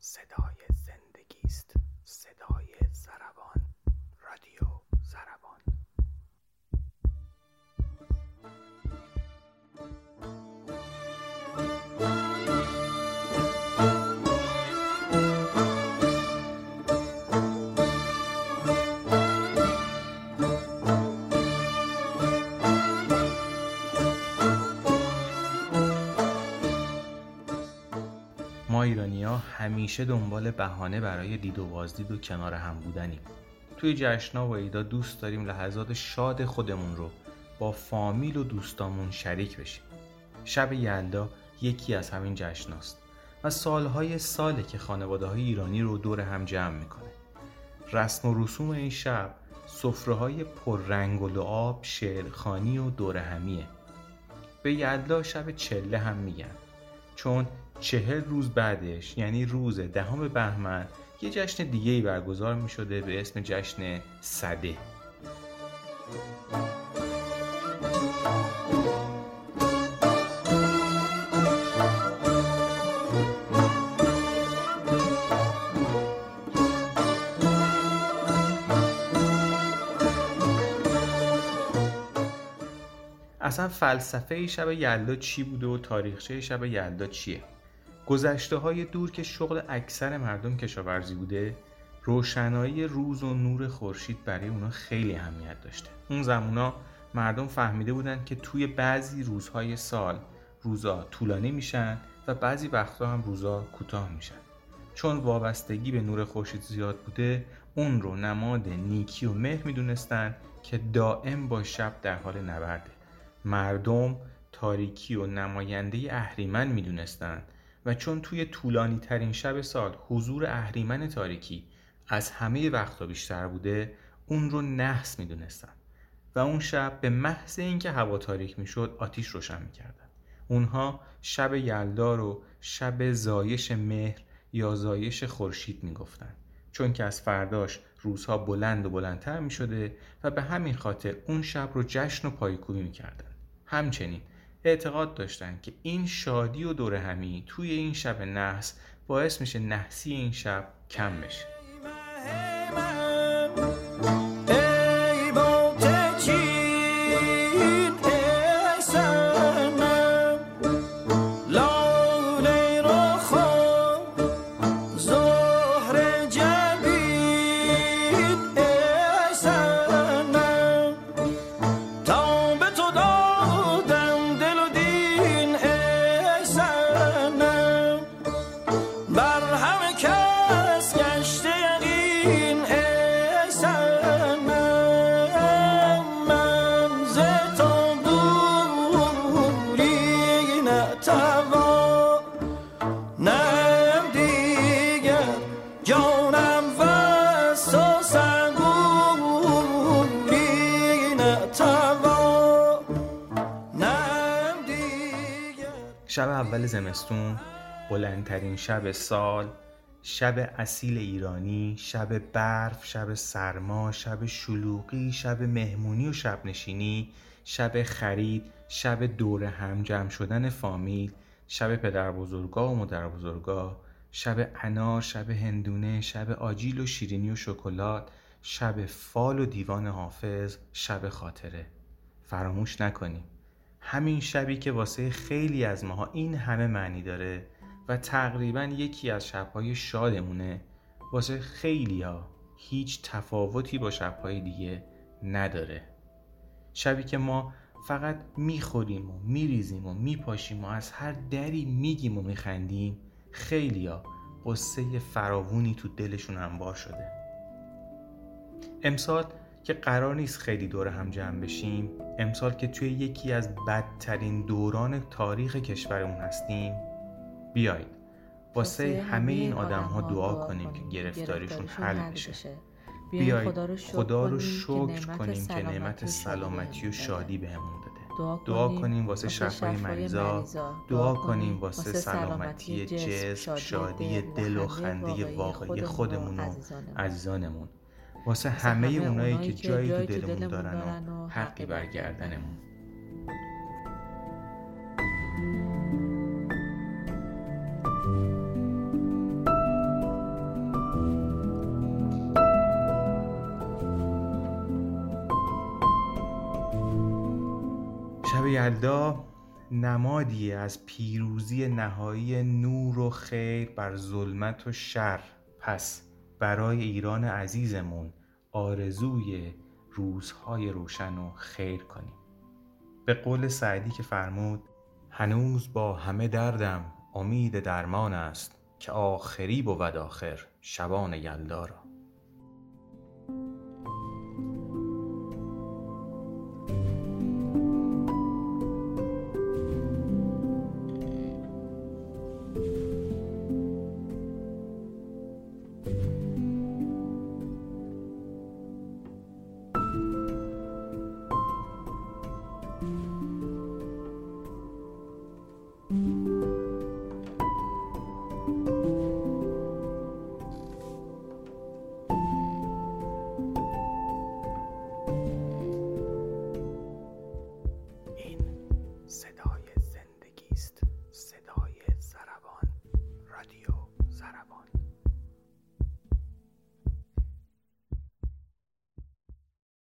صدای زندگی است. صدای زربان همیشه دنبال بهانه برای دید و بازدید و کنار هم بودنیم. توی جشنا و عیدا دوست داریم لحظات شاد خودمون رو با فامیل و دوستامون شریک بشیم. شب یلدا یکی از همین جشناست و سالهای ساله که خانواده های ایرانی رو دور هم جمع می‌کنه. رسم و رسوم این شب سفره های پررنگ و لعاب شعرخانی و دور همیه. به یلدا شب چله هم میگن. چون چهل روز بعدش یعنی روز دهم بهمن یه جشن دیگه ای برگزار می شده به اسم جشن صده. اصلا فلسفه شب یلدا چی بوده و تاریخچه شب یلدا چیه؟ گذشته های دور که شغل اکثر مردم کشاورزی بوده روشنایی روز و نور خورشید برای اونا خیلی اهمیت داشته. اون زمونا مردم فهمیده بودن که توی بعضی روزهای سال روزا طولانی میشن و بعضی وقتها هم روزا کوتاه میشن. چون وابستگی به نور خورشید زیاد بوده اون رو نماد نیکی و مهر می‌دونستن که دائم با شب در حال نبرده. مردم تاریکی و نماینده اهریمن می‌دونستند و چون توی طولانی ترین شب سال حضور اهریمن تاریکی از همه وقتا بیشتر بوده اون رو نحس می‌دونستن و اون شب به محض اینکه هوا تاریک می‌شد آتیش روشن می‌کردن اونها شب یلدا رو شب زایش مهر یا زایش خورشید می‌گفتن چون که از فرداش روزها بلند و بلندتر می شده و به همین خاطر اون شب رو جشن و پایکوبی می کردن. همچنین اعتقاد داشتن که این شادی و دور همی توی این شب نحس باعث میشه نحسی این شب کم بشه. شب اول زمستون بلندترین شب سال شب اصیل ایرانی شب برف شب سرما شب شلوغی شب مهمونی و شب نشینی شب خرید شب دور هم جمع شدن فامیل شب پدر بزرگا و مادر بزرگا شب انار شب هندونه شب آجیل و شیرینی و شکلات شب فال و دیوان حافظ شب خاطره. فراموش نکنیم. همین شبی که واسه خیلی از ماها این همه معنی داره و تقریبا یکی از شبهای شادمونه واسه خیلی ها هیچ تفاوتی با شبهای دیگه نداره. شبی که ما فقط می‌خوریم و میریزیم و میپاشیم و از هر دری میگیم و میخندیم خیلی ها قصه فراوونی تو دلشون انبار شده. امسال که قرار نیست خیلی دور هم جمع بشیم امسال که توی یکی از بدترین دوران تاریخ کشورمون هستیم بیایید واسه همه این آدم ها دعا کنیم که گرفتاریشون حل بشه. بیایید خدا رو شکر کنیم که نعمت سلامتی و شادی بهمون داده دعا کنیم واسه شفای مریضا. دعا کنیم واسه سلامتی جسم شادی دل و خنده واقعی خودمون و عزیزانمون. واسه همه, همه اونایی, که جایی تو دلمون, دلمون دارن, و حقی برگردنمون. شب یلدا نمادیه از پیروزی نهایی نور و خیر بر ظلمت و شر. پس برای ایران عزیزمون آرزوی روزهای روشن و خیر کنیم. به قول سعدی که فرمود هنوز با همه دردم امید درمان است که آخری بود آخر شبان یلدا را. این صدا